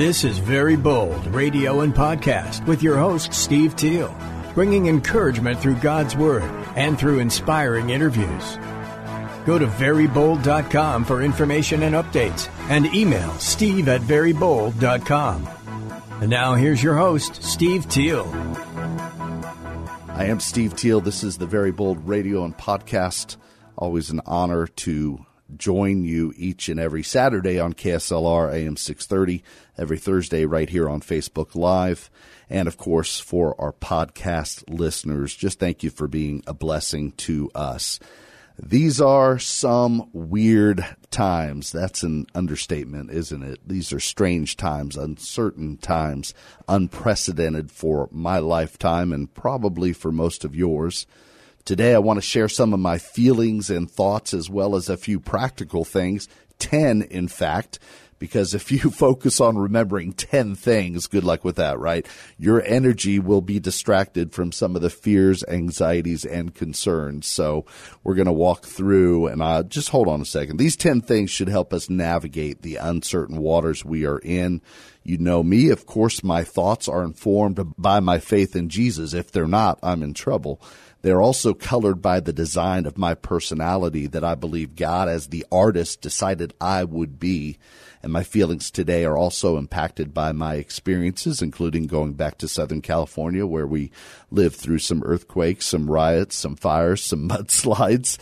This is Very Bold Radio and Podcast with your host, Steve Teal, bringing encouragement through God's Word and through inspiring interviews. Go to verybold.com for information and updates and email steve at verybold.com. And now here's your host, Steve Teal. I am Steve Teal. This is the Very Bold Radio and Podcast. Always an honor to join you each and every Saturday on KSLR AM 630, every Thursday right here on Facebook Live. And of course, for our podcast listeners, just thank you for being a blessing to us. These are some weird times. That's an understatement, isn't it? These are strange times, uncertain times, unprecedented for my lifetime and probably for most of yours. Today, I want to share some of my feelings and thoughts as well as a few practical things. 10, in fact, because if you focus on remembering 10 things, good luck with that, right? Your energy will be distracted from some of the fears, anxieties, and concerns. So we're going to walk through and uh, just hold on a second. These 10 things should help us navigate the uncertain waters we are in. You know me. Of course, my thoughts are informed by my faith in Jesus. If they're not, I'm in trouble. They're also colored by the design of my personality that I believe God, as the artist, decided I would be. And my feelings today are also impacted by my experiences, including going back to Southern California, where we lived through some earthquakes, some riots, some fires, some mudslides.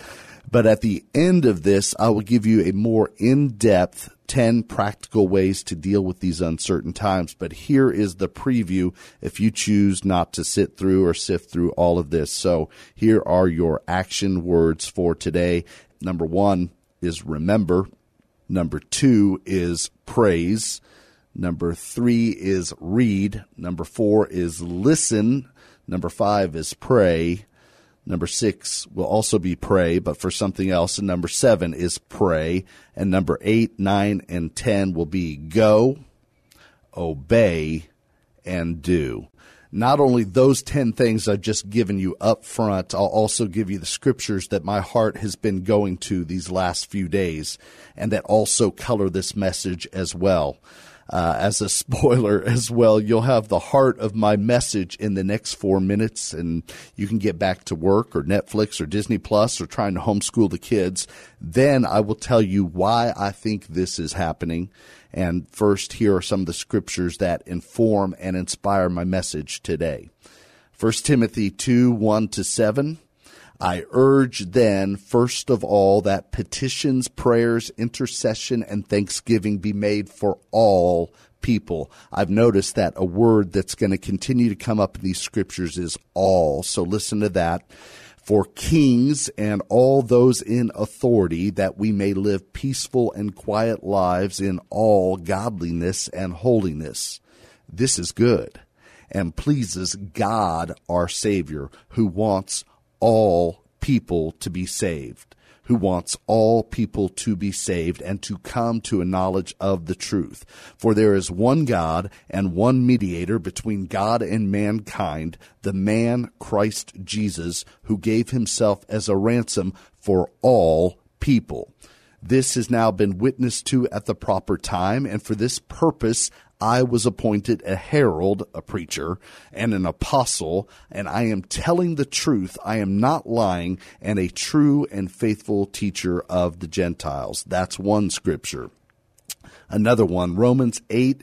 But at the end of this, I will give you a more in-depth 10 practical ways to deal with these uncertain times. But here is the preview if you choose not to sit through or sift through all of this. So here are your action words for today. Number one is remember. Number two is praise. Number three is read. Number four is listen. Number five is pray. Number six will also be pray, but for something else. And number seven is pray. And number eight, nine, and ten will be go, obey, and do. Not only those 10 things I've just given you up front, I'll also give you the scriptures that my heart has been going to these last few days and that also color this message as well uh, as a spoiler as well, you'll have the heart of my message in the next four minutes, and you can get back to work or Netflix or Disney Plus or trying to homeschool the kids. Then I will tell you why I think this is happening. And first, here are some of the scriptures that inform and inspire my message today. 1 Timothy 2 1 to 7. I urge then, first of all, that petitions, prayers, intercession, and thanksgiving be made for all people. I've noticed that a word that's going to continue to come up in these scriptures is all. So listen to that. For kings and all those in authority, that we may live peaceful and quiet lives in all godliness and holiness. This is good and pleases God our Savior, who wants all people to be saved, who wants all people to be saved and to come to a knowledge of the truth. For there is one God and one mediator between God and mankind, the man Christ Jesus, who gave himself as a ransom for all people. This has now been witnessed to at the proper time, and for this purpose I was appointed a herald, a preacher, and an apostle, and I am telling the truth. I am not lying, and a true and faithful teacher of the Gentiles. That's one scripture. Another one, Romans 8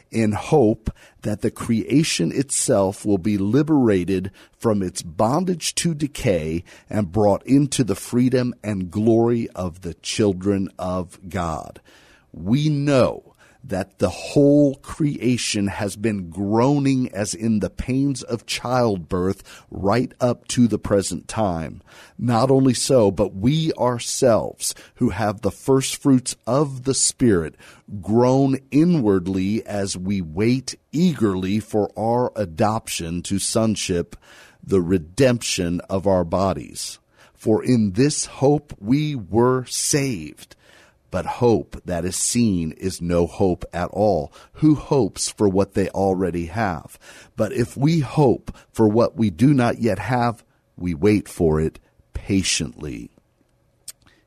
in hope that the creation itself will be liberated from its bondage to decay and brought into the freedom and glory of the children of God. We know that the whole creation has been groaning as in the pains of childbirth right up to the present time. Not only so, but we ourselves who have the first fruits of the Spirit groan inwardly as we wait eagerly for our adoption to sonship the redemption of our bodies. For in this hope we were saved. But hope that is seen is no hope at all. Who hopes for what they already have? But if we hope for what we do not yet have, we wait for it patiently.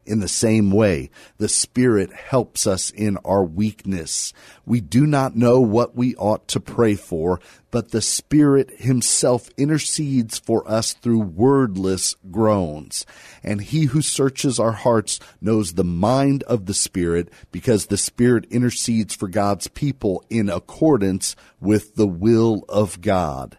In the same way, the Spirit helps us in our weakness. We do not know what we ought to pray for, but the Spirit Himself intercedes for us through wordless groans. And He who searches our hearts knows the mind of the Spirit, because the Spirit intercedes for God's people in accordance with the will of God.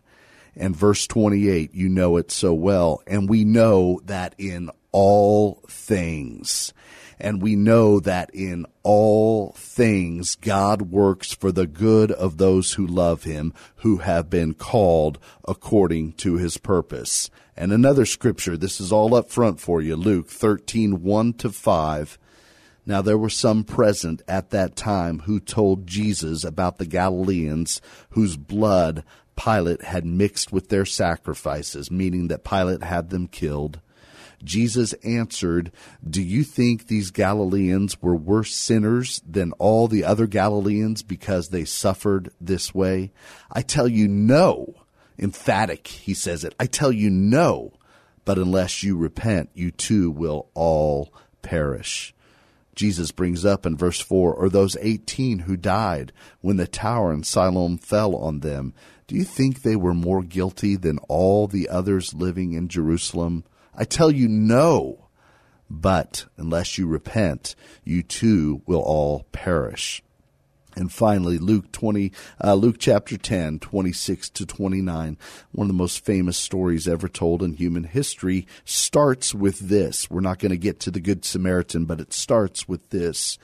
And verse 28, you know it so well. And we know that in all things. And we know that in all things God works for the good of those who love him, who have been called according to his purpose. And another scripture, this is all up front for you, Luke 13, 1 to 5. Now there were some present at that time who told Jesus about the Galileans whose blood Pilate had mixed with their sacrifices, meaning that Pilate had them killed. Jesus answered, Do you think these Galileans were worse sinners than all the other Galileans because they suffered this way? I tell you, no. Emphatic, he says it. I tell you, no. But unless you repent, you too will all perish. Jesus brings up in verse 4 or those 18 who died when the tower in Siloam fell on them. Do you think they were more guilty than all the others living in Jerusalem? I tell you, no. But unless you repent, you too will all perish. And finally, Luke 20, uh, Luke chapter 10, 26 to 29, one of the most famous stories ever told in human history, starts with this. We're not going to get to the Good Samaritan, but it starts with this.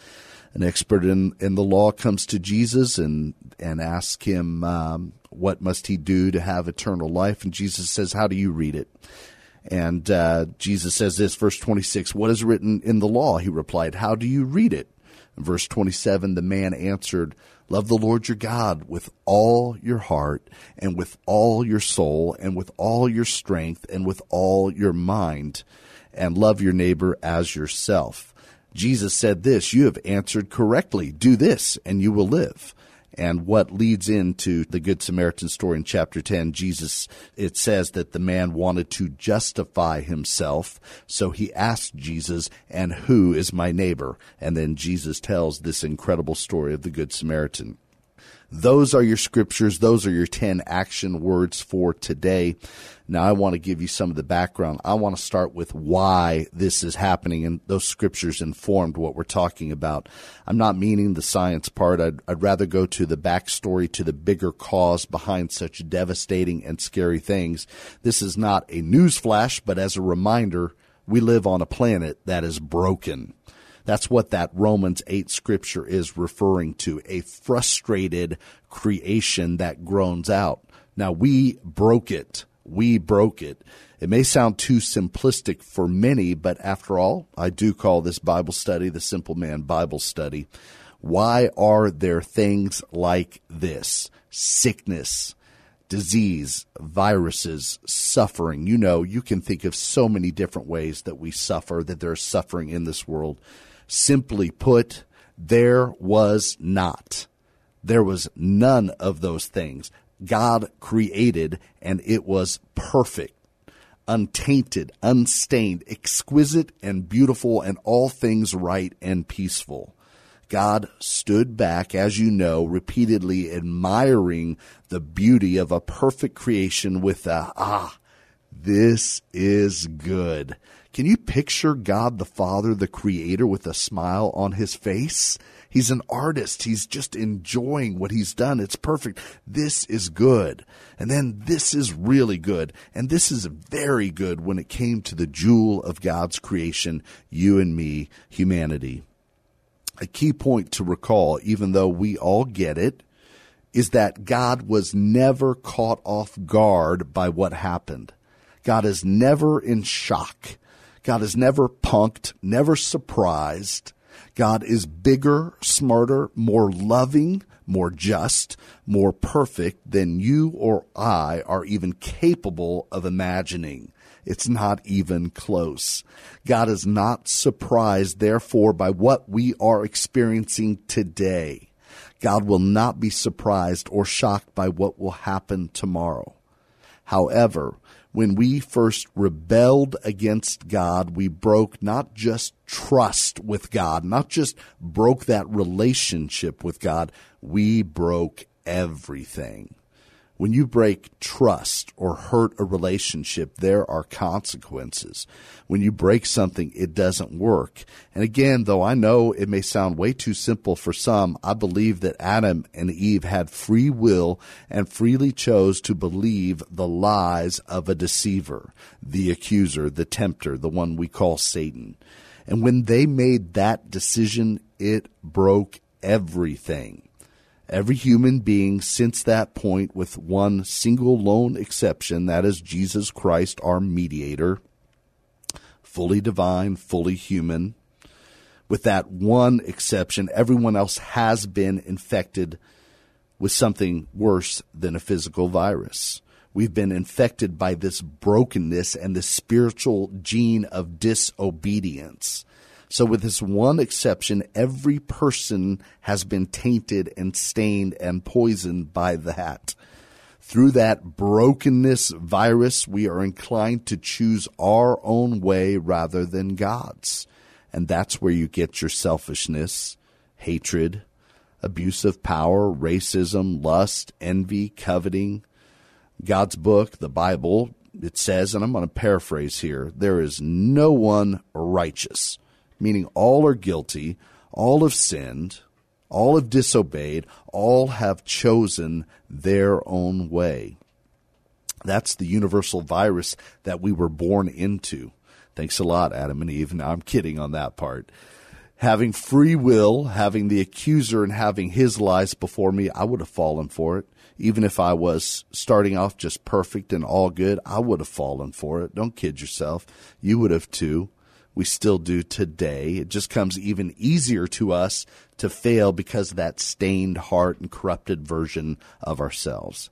An expert in, in the law comes to Jesus and, and asks him, um, what must he do to have eternal life? And Jesus says, how do you read it? And uh, Jesus says this, verse 26, What is written in the law? He replied, How do you read it? In verse 27, the man answered, Love the Lord your God with all your heart, and with all your soul, and with all your strength, and with all your mind, and love your neighbor as yourself. Jesus said this, You have answered correctly. Do this, and you will live and what leads into the Good Samaritan story in chapter 10. Jesus, it says that the man wanted to justify himself, so he asked Jesus, And who is my neighbor? And then Jesus tells this incredible story of the Good Samaritan. Those are your scriptures. Those are your 10 action words for today. Now, I want to give you some of the background. I want to start with why this is happening, and those scriptures informed what we're talking about. I'm not meaning the science part. I'd, I'd rather go to the backstory, to the bigger cause behind such devastating and scary things. This is not a news flash, but as a reminder, we live on a planet that is broken. That's what that Romans 8 scripture is referring to a frustrated creation that groans out. Now, we broke it. We broke it. It may sound too simplistic for many, but after all, I do call this Bible study the Simple Man Bible Study. Why are there things like this? Sickness, disease, viruses, suffering. You know, you can think of so many different ways that we suffer, that there's suffering in this world. Simply put, there was not. There was none of those things. God created and it was perfect, untainted, unstained, exquisite and beautiful and all things right and peaceful. God stood back, as you know, repeatedly admiring the beauty of a perfect creation with a, ah, this is good. Can you picture God the Father, the Creator, with a smile on his face? He's an artist. He's just enjoying what he's done. It's perfect. This is good. And then this is really good. And this is very good when it came to the jewel of God's creation, you and me, humanity. A key point to recall, even though we all get it, is that God was never caught off guard by what happened. God is never in shock. God is never punked, never surprised. God is bigger, smarter, more loving, more just, more perfect than you or I are even capable of imagining. It's not even close. God is not surprised, therefore, by what we are experiencing today. God will not be surprised or shocked by what will happen tomorrow. However, when we first rebelled against God, we broke not just trust with God, not just broke that relationship with God, we broke everything. When you break trust or hurt a relationship, there are consequences. When you break something, it doesn't work. And again, though I know it may sound way too simple for some, I believe that Adam and Eve had free will and freely chose to believe the lies of a deceiver, the accuser, the tempter, the one we call Satan. And when they made that decision, it broke everything. Every human being since that point, with one single lone exception, that is Jesus Christ, our mediator, fully divine, fully human. With that one exception, everyone else has been infected with something worse than a physical virus. We've been infected by this brokenness and the spiritual gene of disobedience. So, with this one exception, every person has been tainted and stained and poisoned by that. Through that brokenness virus, we are inclined to choose our own way rather than God's. And that's where you get your selfishness, hatred, abuse of power, racism, lust, envy, coveting. God's book, the Bible, it says, and I'm going to paraphrase here there is no one righteous meaning all are guilty, all have sinned, all have disobeyed, all have chosen their own way. That's the universal virus that we were born into. Thanks a lot, Adam and Eve. Now I'm kidding on that part. Having free will, having the accuser and having his lies before me, I would have fallen for it. Even if I was starting off just perfect and all good, I would have fallen for it. Don't kid yourself. You would have too we still do today. It just comes even easier to us to fail because of that stained heart and corrupted version of ourselves.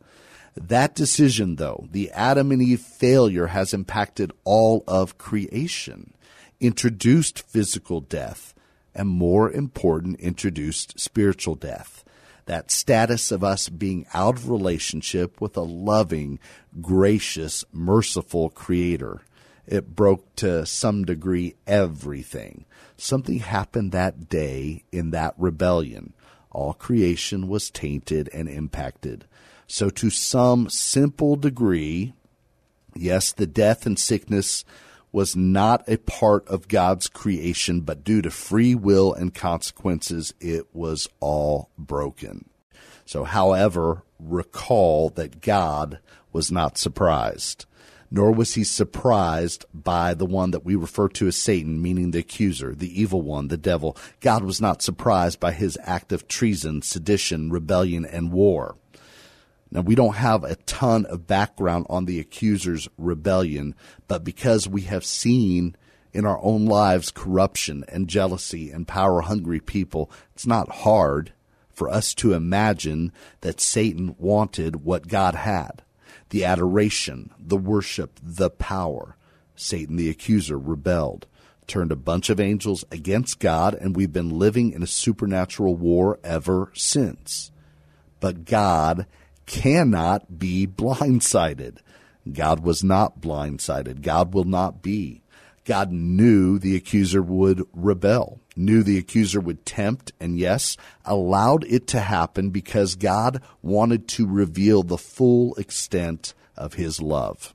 That decision, though, the Adam and Eve failure has impacted all of creation, introduced physical death, and more important, introduced spiritual death. That status of us being out of relationship with a loving, gracious, merciful Creator it broke to some degree everything. Something happened that day in that rebellion. All creation was tainted and impacted. So, to some simple degree, yes, the death and sickness was not a part of God's creation, but due to free will and consequences, it was all broken. So, however, recall that God was not surprised nor was he surprised by the one that we refer to as Satan, meaning the accuser, the evil one, the devil. God was not surprised by his act of treason, sedition, rebellion, and war. Now, we don't have a ton of background on the accuser's rebellion, but because we have seen in our own lives corruption and jealousy and power hungry people, it's not hard for us to imagine that Satan wanted what God had the adoration, the worship, the power. Satan the accuser rebelled, turned a bunch of angels against God, and we've been living in a supernatural war ever since. But God cannot be blindsided. God was not blindsided. God will not be. God knew the accuser would rebel, knew the accuser would tempt, and yes, allowed it to happen because God wanted to reveal the full extent of his love.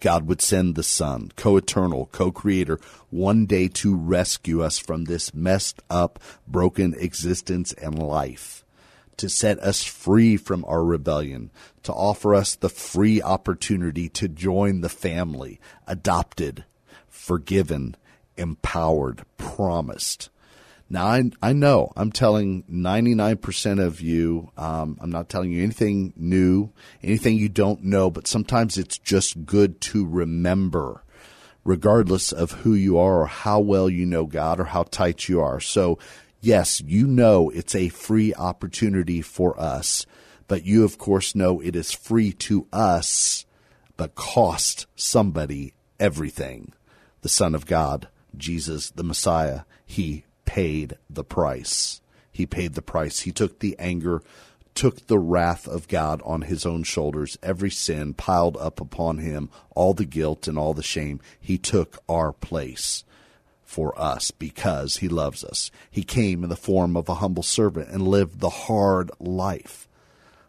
God would send the Son, co eternal, co creator, one day to rescue us from this messed up, broken existence and life, to set us free from our rebellion, to offer us the free opportunity to join the family, adopted, forgiven, empowered, promised. Now, I, I know I'm telling 99% of you, um, I'm not telling you anything new, anything you don't know, but sometimes it's just good to remember. regardless of who you are or how well you know God or how tight you are. So, yes, you know it's a free opportunity for us, but you, of course, know it is free to us, but cost somebody everything. The Son of God, Jesus, the Messiah, he paid the price. He paid the price. He took the anger took the wrath of God on his own shoulders, every sin piled up upon him, all the guilt and all the shame. He took our place for us because he loves us. He came in the form of a humble servant and lived the hard life.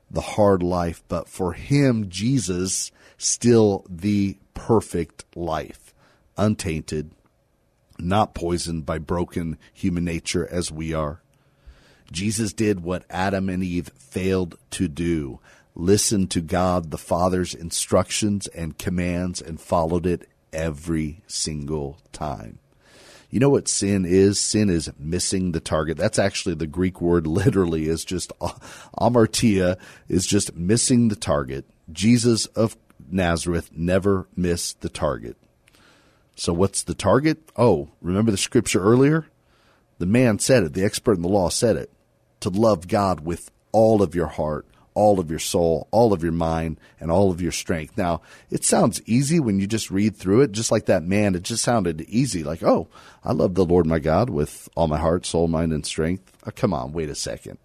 The hard life, but for him, Jesus, still the perfect life, untainted, not poisoned by broken human nature as we are Jesus did what Adam and Eve failed to do listened to God the Father's instructions and commands and followed it every single time. You know what sin is? Sin is missing the target. That's actually the Greek word literally is just amartia is just missing the target. Jesus of Nazareth never missed the target. So what's the target? Oh, remember the scripture earlier? The man said it. The expert in the law said it to love God with all of your heart, all of your soul, all of your mind, and all of your strength. Now, it sounds easy when you just read through it, just like that man. It just sounded easy, like, oh, I love the Lord my God with all my heart, soul, mind, and strength. Oh, come on, wait a second.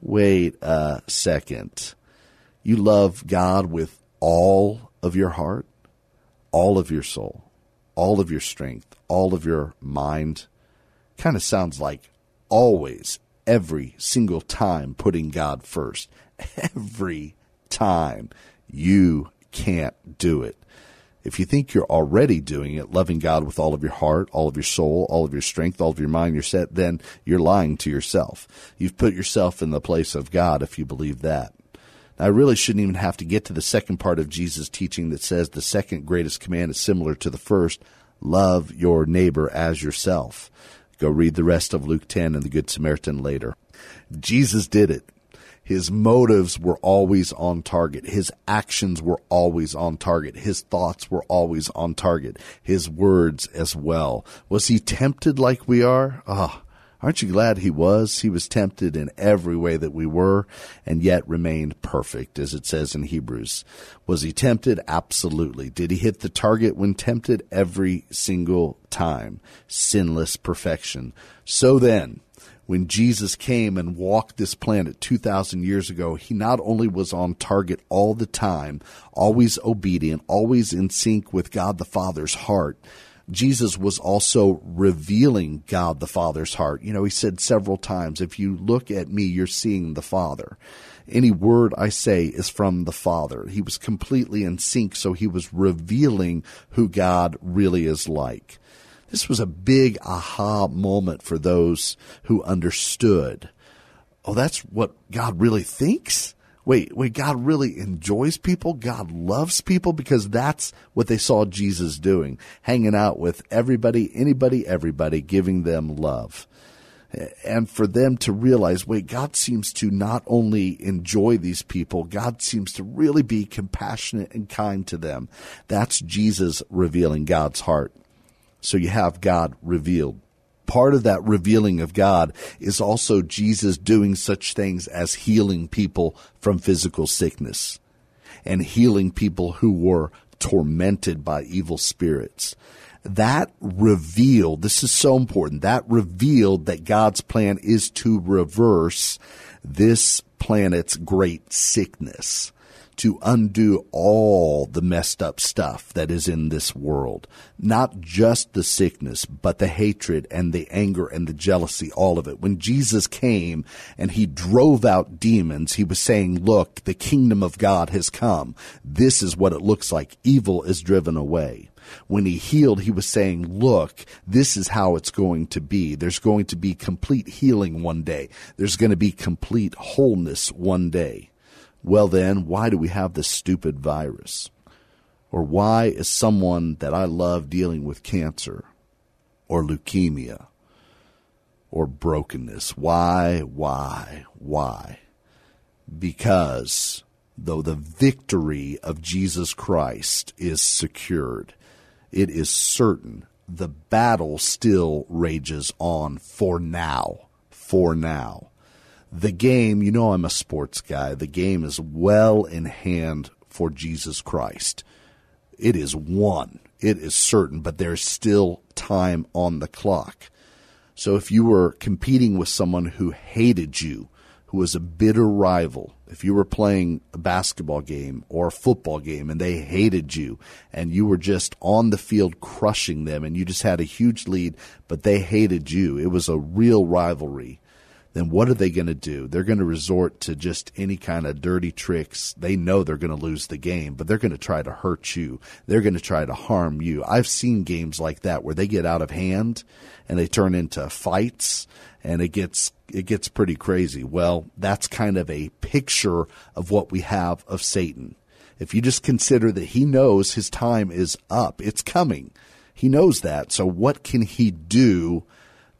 Wait a second. You love God with all of your heart, all of your soul, all of your strength, all of your mind. Kind of sounds like always every single time putting God first. Every time. You can't do it. If you think you're already doing it, loving God with all of your heart, all of your soul, all of your strength, all of your mind, your set, then you're lying to yourself. You've put yourself in the place of God if you believe that. I really shouldn't even have to get to the second part of Jesus' teaching that says the second greatest command is similar to the first love your neighbor as yourself. Go read the rest of Luke 10 and the Good Samaritan later. Jesus did it. His motives were always on target. His actions were always on target. His thoughts were always on target. His words as well. Was he tempted like we are? Ah, oh, Aren't you glad he was? He was tempted in every way that we were, and yet remained perfect, as it says in Hebrews. Was he tempted? Absolutely. Did he hit the target when tempted? Every single time. Sinless perfection. So then, when Jesus came and walked this planet 2,000 years ago, he not only was on target all the time, always obedient, always in sync with God the Father's heart, Jesus was also revealing God the Father's heart. You know, he said several times, if you look at me, you're seeing the Father. Any word I say is from the Father. He was completely in sync, so he was revealing who God really is like. This was a big aha moment for those who understood. Oh, that's what God really thinks? Wait, wait, God really enjoys people? God loves people? Because that's what they saw Jesus doing, hanging out with everybody, anybody, everybody, giving them love. And for them to realize, wait, God seems to not only enjoy these people, God seems to really be compassionate and kind to them. That's Jesus revealing God's heart. So you have God revealed part of that revealing of God is also Jesus doing such things as healing people from physical sickness and healing people who were tormented by evil spirits. That revealed, this is so important, that revealed that God's plan is to reverse this planet's great sickness to undo all the messed up stuff that is in this world. Not just the sickness, but the hatred and the anger and the jealousy, all of it. When Jesus came and he drove out demons, he was saying, look, the kingdom of God has come. This is what it looks like. Evil is driven away when he healed, he was saying, look, this is how it's going to be. There's going to be complete healing one day. There's going to be complete wholeness one day. Well, then, why do we have this stupid virus? Or why is someone that I love dealing with cancer or leukemia or brokenness? Why, why, why? Because though the victory of Jesus Christ is secured, it is certain the battle still rages on for now. For now. The game, you know, I'm a sports guy. The game is well in hand for Jesus Christ. It is won. It is certain, but there's still time on the clock. So if you were competing with someone who hated you, who was a bitter rival, if you were playing a basketball game or a football game and they hated you and you were just on the field crushing them and you just had a huge lead, but they hated you, it was a real rivalry then what are they going to do? They're going to resort to just any kind of dirty tricks. They know they're going to lose the game, but they're going to try to hurt you. They're going to try to harm you. I've seen games like that where they get out of hand and they turn into fights and it gets it gets pretty crazy. Well, that's kind of a picture of what we have of Satan. If you just consider that he knows his time is up, it's coming. He knows that. So what can he do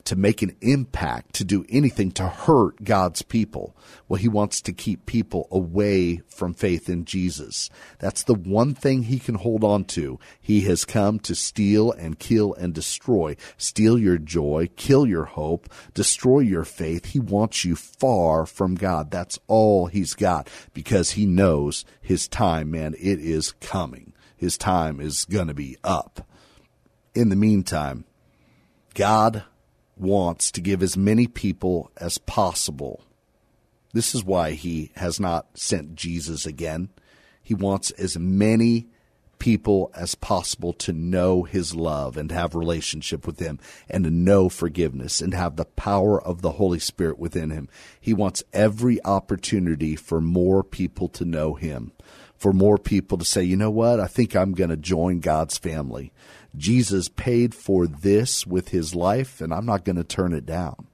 to make an impact, to do anything to hurt God's people. Well, he wants to keep people away from faith in Jesus. That's the one thing he can hold on to. He has come to steal and kill and destroy, steal your joy, kill your hope, destroy your faith. He wants you far from God. That's all he's got because he knows his time, man, it is coming. His time is going to be up. In the meantime, God wants to give as many people as possible. This is why he has not sent Jesus again. He wants as many people as possible to know his love and have relationship with him and to know forgiveness and have the power of the Holy Spirit within him. He wants every opportunity for more people to know him, for more people to say, you know what? I think I'm going to join God's family. Jesus paid for this with his life, and I'm not going to turn it down.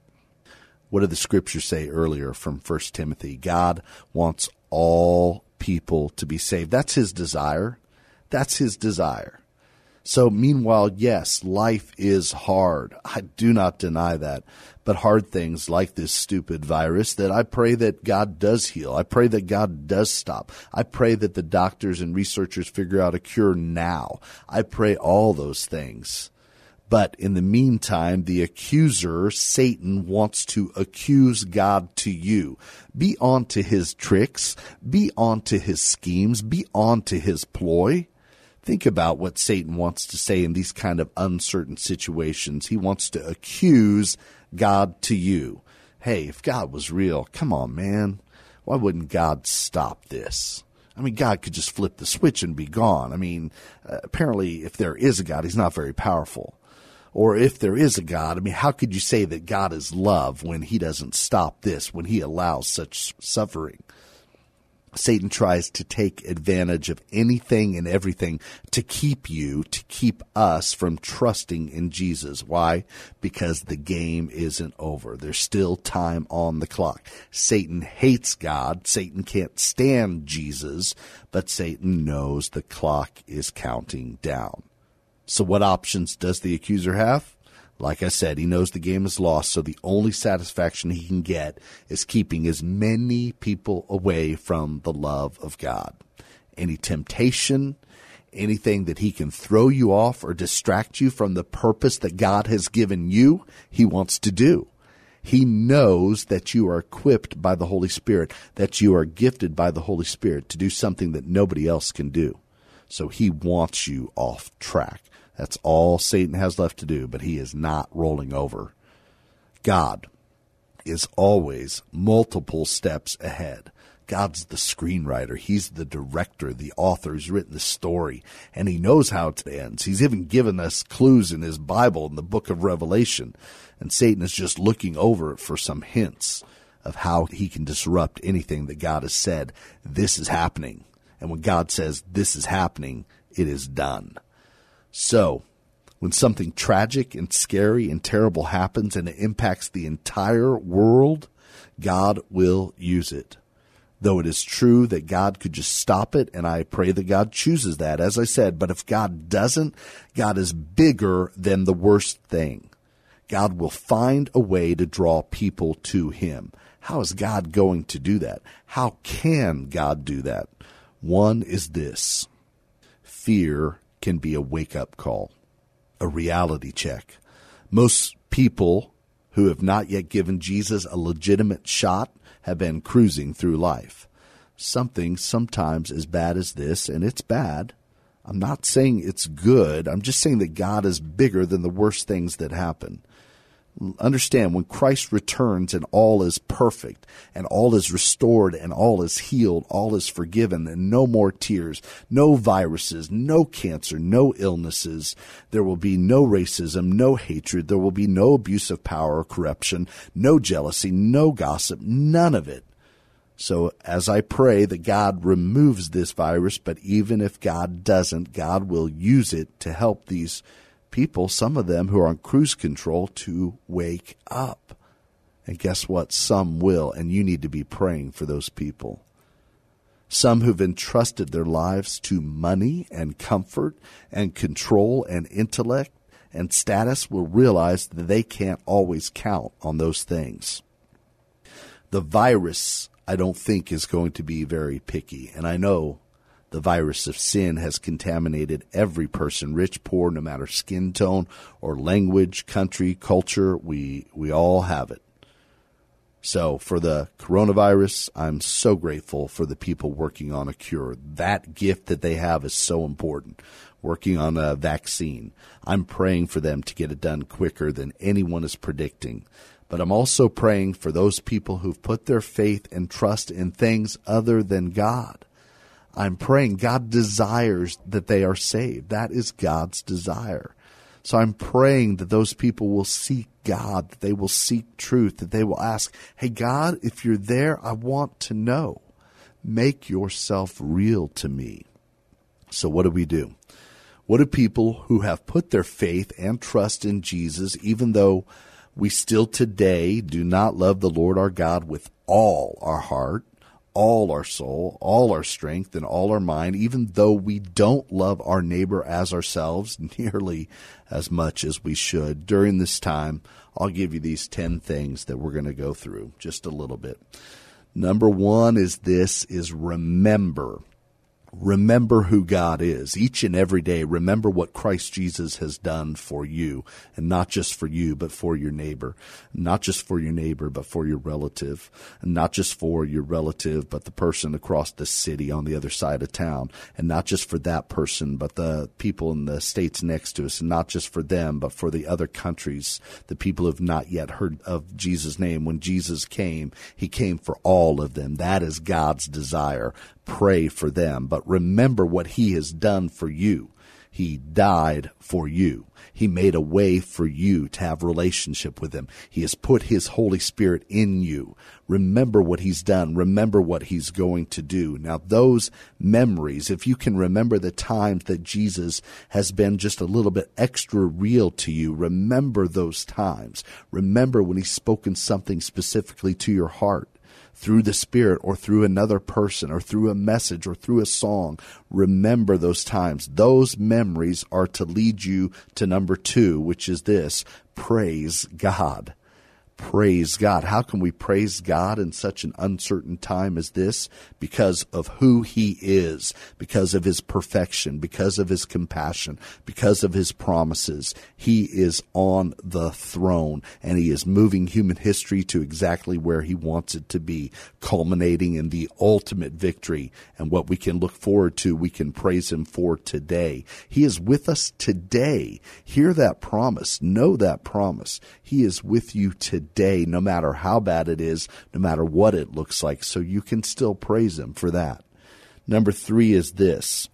What did the scriptures say earlier from 1 Timothy? God wants all people to be saved. That's his desire. That's his desire. So, meanwhile, yes, life is hard. I do not deny that. But hard things like this stupid virus that I pray that God does heal. I pray that God does stop. I pray that the doctors and researchers figure out a cure now. I pray all those things. But in the meantime, the accuser, Satan, wants to accuse God to you. Be on to his tricks. Be on to his schemes. Be on to his ploy. Think about what Satan wants to say in these kind of uncertain situations. He wants to accuse God to you. Hey, if God was real, come on, man. Why wouldn't God stop this? I mean, God could just flip the switch and be gone. I mean, uh, apparently, if there is a God, he's not very powerful. Or if there is a God, I mean, how could you say that God is love when he doesn't stop this, when he allows such suffering? Satan tries to take advantage of anything and everything to keep you, to keep us from trusting in Jesus. Why? Because the game isn't over. There's still time on the clock. Satan hates God. Satan can't stand Jesus, but Satan knows the clock is counting down. So what options does the accuser have? Like I said, he knows the game is lost, so the only satisfaction he can get is keeping as many people away from the love of God. Any temptation, anything that he can throw you off or distract you from the purpose that God has given you, he wants to do. He knows that you are equipped by the Holy Spirit, that you are gifted by the Holy Spirit to do something that nobody else can do. So he wants you off track. That's all Satan has left to do, but he is not rolling over. God is always multiple steps ahead. God's the screenwriter. He's the director, the author who's written the story, and he knows how it ends. He's even given us clues in his Bible in the book of Revelation, and Satan is just looking over for some hints of how he can disrupt anything that God has said. This is happening. And when God says this is happening, it is done. So, when something tragic and scary and terrible happens and it impacts the entire world, God will use it. Though it is true that God could just stop it, and I pray that God chooses that, as I said, but if God doesn't, God is bigger than the worst thing. God will find a way to draw people to Him. How is God going to do that? How can God do that? One is this fear can be a wake up call, a reality check. Most people who have not yet given Jesus a legitimate shot have been cruising through life. Something sometimes as bad as this, and it's bad. I'm not saying it's good. I'm just saying that God is bigger than the worst things that happen understand when Christ returns and all is perfect and all is restored and all is healed, all is forgiven and no more tears, no viruses, no cancer, no illnesses. There will be no racism, no hatred. There will be no abuse of power or corruption, no jealousy, no gossip, none of it. So as I pray that God removes this virus, but even if God doesn't, God will use it to help these people, some of them who are on cruise control, to wake up. And guess what? Some will, and you need to be praying for those people. Some who've entrusted their lives to money and comfort and control and intellect and status will realize that they can't always count on those things. The virus, I don't think, is going to be very picky. And I know the virus of sin has contaminated every person, rich, poor, no matter skin tone or language, country, culture. We, we all have it. So for the coronavirus, I'm so grateful for the people working on a cure. That gift that they have is so important. Working on a vaccine. I'm praying for them to get it done quicker than anyone is predicting. But I'm also praying for those people who've put their faith and trust in things other than God. I'm praying God desires that they are saved. That is God's desire. So I'm praying that those people will seek God, that they will seek truth, that they will ask, Hey, God, if you're there, I want to know. Make yourself real to me. So what do we do? What do people who have put their faith and trust in Jesus, even though we still today do not love the Lord our God with all our heart, all our soul, all our strength, and all our mind, even though we don't love our neighbor as ourselves nearly as much as we should. During this time, I'll give you these 10 things that we're going to go through just a little bit. Number one is this is remember remember who God is each and every day. Remember what Christ Jesus has done for you, and not just for you, but for your neighbor. Not just for your neighbor, but for your relative. And not just for your relative, but the person across the city on the other side of town. And not just for that person, but the people in the states next to us. And not just for them, but for the other countries, the people who have not yet heard of Jesus' name. When Jesus came, he came for all of them. That is God's desire pray for them, but remember what He has done for you. He died for you. He made a way for you to have relationship with him. He has put his Holy Spirit in you. Remember what he's done. Remember what he's going to do. Now those memories, if you can remember the times that Jesus has been just a little bit extra real to you, remember those times. Remember when he's spoken something specifically to your heart through the Spirit or through another person or through a message or through a song. Remember those times. Those memories are to lead you to number two, which is this praise God praise God. How can we praise God in such an uncertain time as this? Because of who He is, because of His perfection, because of His compassion, because of His promises. He is on the throne and He is moving human history to exactly where He wants it to be, culminating in the ultimate victory and what we can look forward to, we can praise Him for today. He is with us today. Hear that promise. Know that promise. He is with you today day, no matter how bad it is, no matter what it looks like. So you can still praise Him for that. Number three is this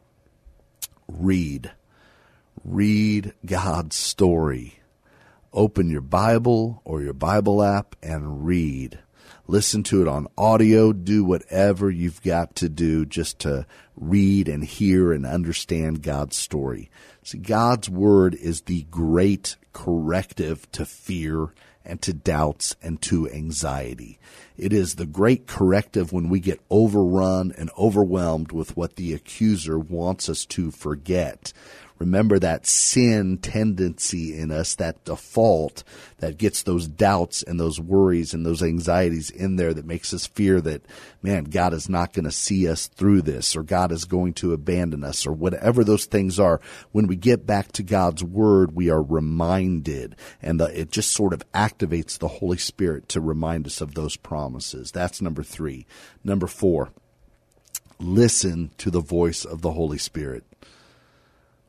read. Read God's story. Open your Bible or your Bible app and read. Listen to it on audio. Do whatever you've got to do just to read and hear and understand God's story. See, God's Word is the great corrective to fear and to doubts and to anxiety. It is the great corrective when we get overrun and overwhelmed with what the accuser wants us to forget remember that sin tendency in us, that default that gets those doubts and those worries and those anxieties in there that makes us fear that, man, God is not going to see us through this or God is going to abandon us or whatever those things are. When we get back to God's word, we are reminded and the, it just sort of activates the Holy Spirit to remind us of those promises. That's number three. Number four, listen to the voice of the Holy Spirit.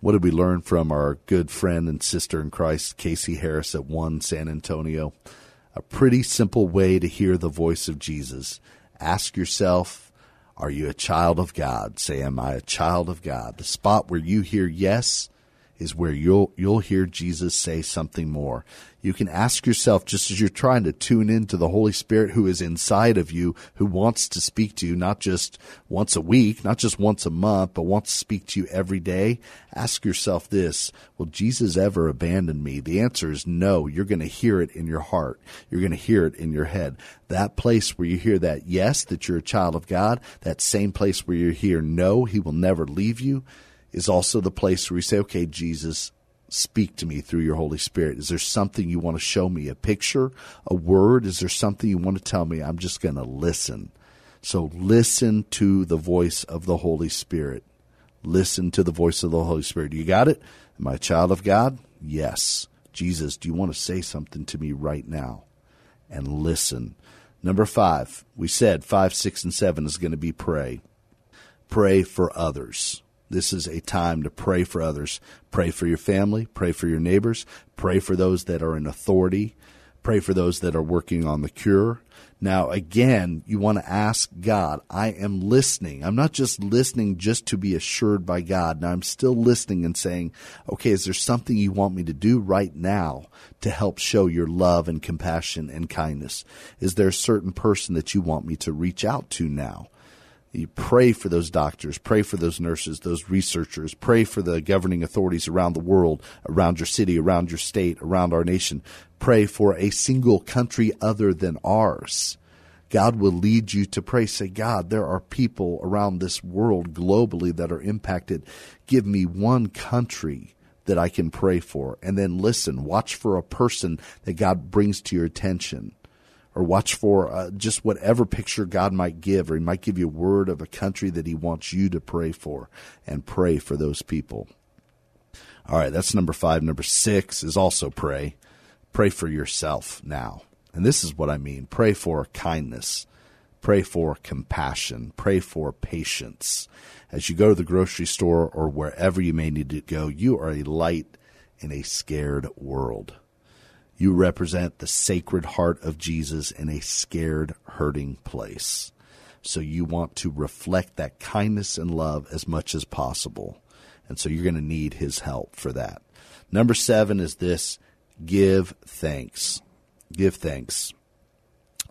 What did we learn from our good friend and sister in Christ, Casey Harris at One San Antonio? A pretty simple way to hear the voice of Jesus. Ask yourself, are you a child of God? Say, am I a child of God? The spot where you hear yes is where you'll you'll hear Jesus say something more. You can ask yourself just as you're trying to tune into the Holy Spirit who is inside of you, who wants to speak to you not just once a week, not just once a month, but wants to speak to you every day. Ask yourself this, will Jesus ever abandon me? The answer is no. You're going to hear it in your heart. You're going to hear it in your head. That place where you hear that yes, that you're a child of God, that same place where you hear no, he will never leave you is also the place where we say, okay, Jesus, speak to me through your Holy Spirit. Is there something you want to show me? A picture, a word? Is there something you want to tell me? I'm just going to listen. So listen to the voice of the Holy Spirit. Listen to the voice of the Holy Spirit. You got it? Am I a child of God? Yes. Jesus, do you want to say something to me right now? And listen. Number five, we said five, six, and seven is going to be pray. Pray for others. This is a time to pray for others. Pray for your family, pray for your neighbors, pray for those that are in authority, pray for those that are working on the cure. Now, again, you want to ask God, I am listening. I'm not just listening just to be assured by God. Now, I'm still listening and saying, okay, is there something you want me to do right now to help show your love and compassion and kindness? Is there a certain person that you want me to reach out to now? You pray for those doctors, pray for those nurses, those researchers, pray for the governing authorities around the world, around your city, around your state, around our nation. Pray for a single country other than ours. God will lead you to pray. Say, God, there are people around this world globally that are impacted. Give me one country that I can pray for. And then listen, watch for a person that God brings to your attention or watch for uh, just whatever picture God might give, or He might give you a word of a country that He wants you to pray for, and pray for those people. All right, that's number five. Number six is also pray. Pray for yourself now. And this is what I mean pray for kindness, pray for compassion, pray for patience. As you go to the grocery store or wherever you may need to go, you are a light in a scared world. You represent the sacred heart of Jesus in a scared, hurting place. So you want to reflect that kindness and love as much as possible. And so you're going to need his help for that. Number seven is this give thanks. Give thanks.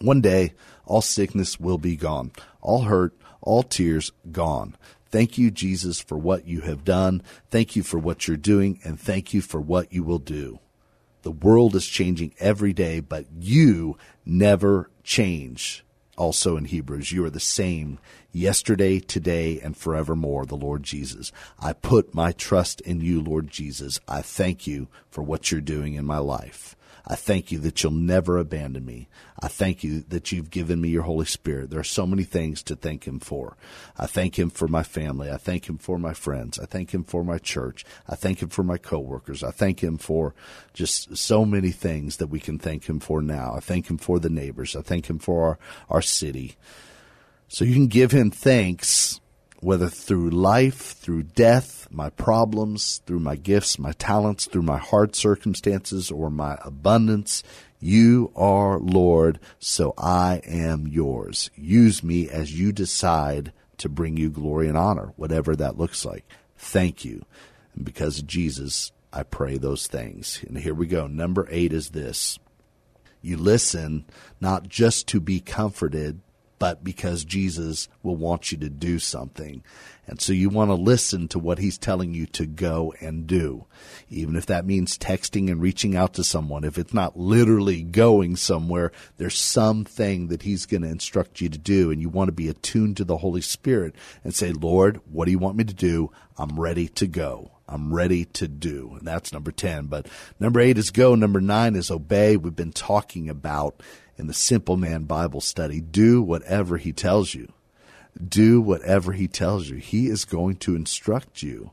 One day, all sickness will be gone, all hurt, all tears gone. Thank you, Jesus, for what you have done. Thank you for what you're doing, and thank you for what you will do. The world is changing every day, but you never change. Also in Hebrews, you are the same yesterday, today, and forevermore, the Lord Jesus. I put my trust in you, Lord Jesus. I thank you for what you're doing in my life. I thank you that you'll never abandon me. I thank you that you've given me your Holy Spirit. There are so many things to thank Him for. I thank Him for my family. I thank Him for my friends. I thank Him for my church. I thank Him for my coworkers. I thank Him for just so many things that we can thank Him for now. I thank Him for the neighbors. I thank Him for our, our city. So you can give Him thanks whether through life, through death, my problems, through my gifts, my talents, through my hard circumstances, or my abundance. You are Lord, so I am yours. Use me as you decide to bring you glory and honor, whatever that looks like. Thank you. And because of Jesus, I pray those things. And here we go. Number eight is this. You listen not just to be comforted, but because Jesus will want you to do something. And so you want to listen to what he's telling you to go and do. Even if that means texting and reaching out to someone, if it's not literally going somewhere, there's something that he's going to instruct you to do. And you want to be attuned to the Holy Spirit and say, Lord, what do you want me to do? I'm ready to go. I'm ready to do. And that's number 10. But number eight is go. Number nine is obey. We've been talking about in the Simple Man Bible study. Do whatever he tells you do whatever he tells you. He is going to instruct you,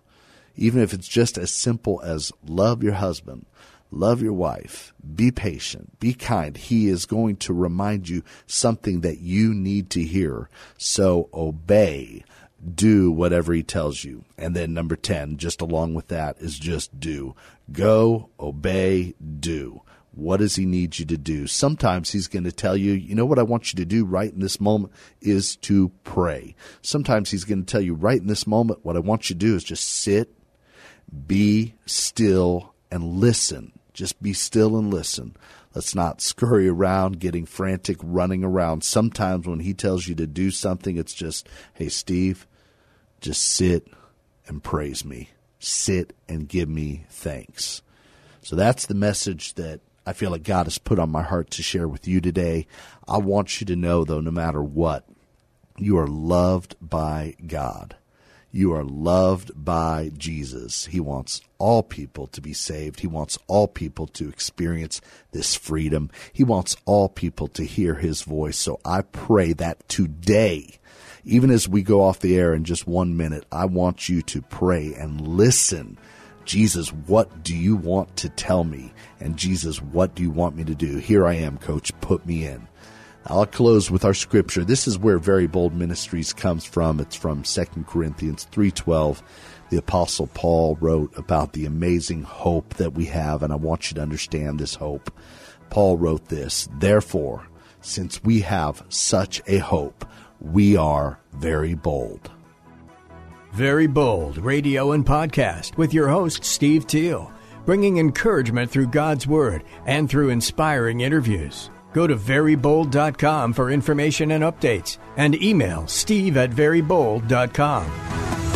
even if it's just as simple as love your husband, love your wife, be patient, be kind. He is going to remind you something that you need to hear. So obey. Do whatever he tells you. And then number 10, just along with that, is just do. Go, obey, do. What does he need you to do? Sometimes he's going to tell you, you know what I want you to do right in this moment is to pray. Sometimes he's going to tell you right in this moment, what I want you to do is just sit, be still, and listen. Just be still and listen. Let's not scurry around, getting frantic, running around. Sometimes when he tells you to do something, it's just, hey, Steve, just sit and praise me. Sit and give me thanks. So that's the message that I feel like God has put on my heart to share with you today. I want you to know, though, no matter what, you are loved by God. You are loved by Jesus. He wants all people to be saved. He wants all people to experience this freedom. He wants all people to hear his voice. So I pray that today, even as we go off the air in just one minute, I want you to pray and listen Jesus, what do you want to tell me? And Jesus, what do you want me to do? Here I am, coach, put me in. I'll close with our scripture. This is where Very Bold Ministries comes from. It's from 2 Corinthians 3:12. The apostle Paul wrote about the amazing hope that we have and I want you to understand this hope. Paul wrote this, "Therefore, since we have such a hope, we are very bold." Very Bold Radio and Podcast with your host, Steve Teal, bringing encouragement through God's Word and through inspiring interviews. Go to verybold.com for information and updates and email steve at verybold.com.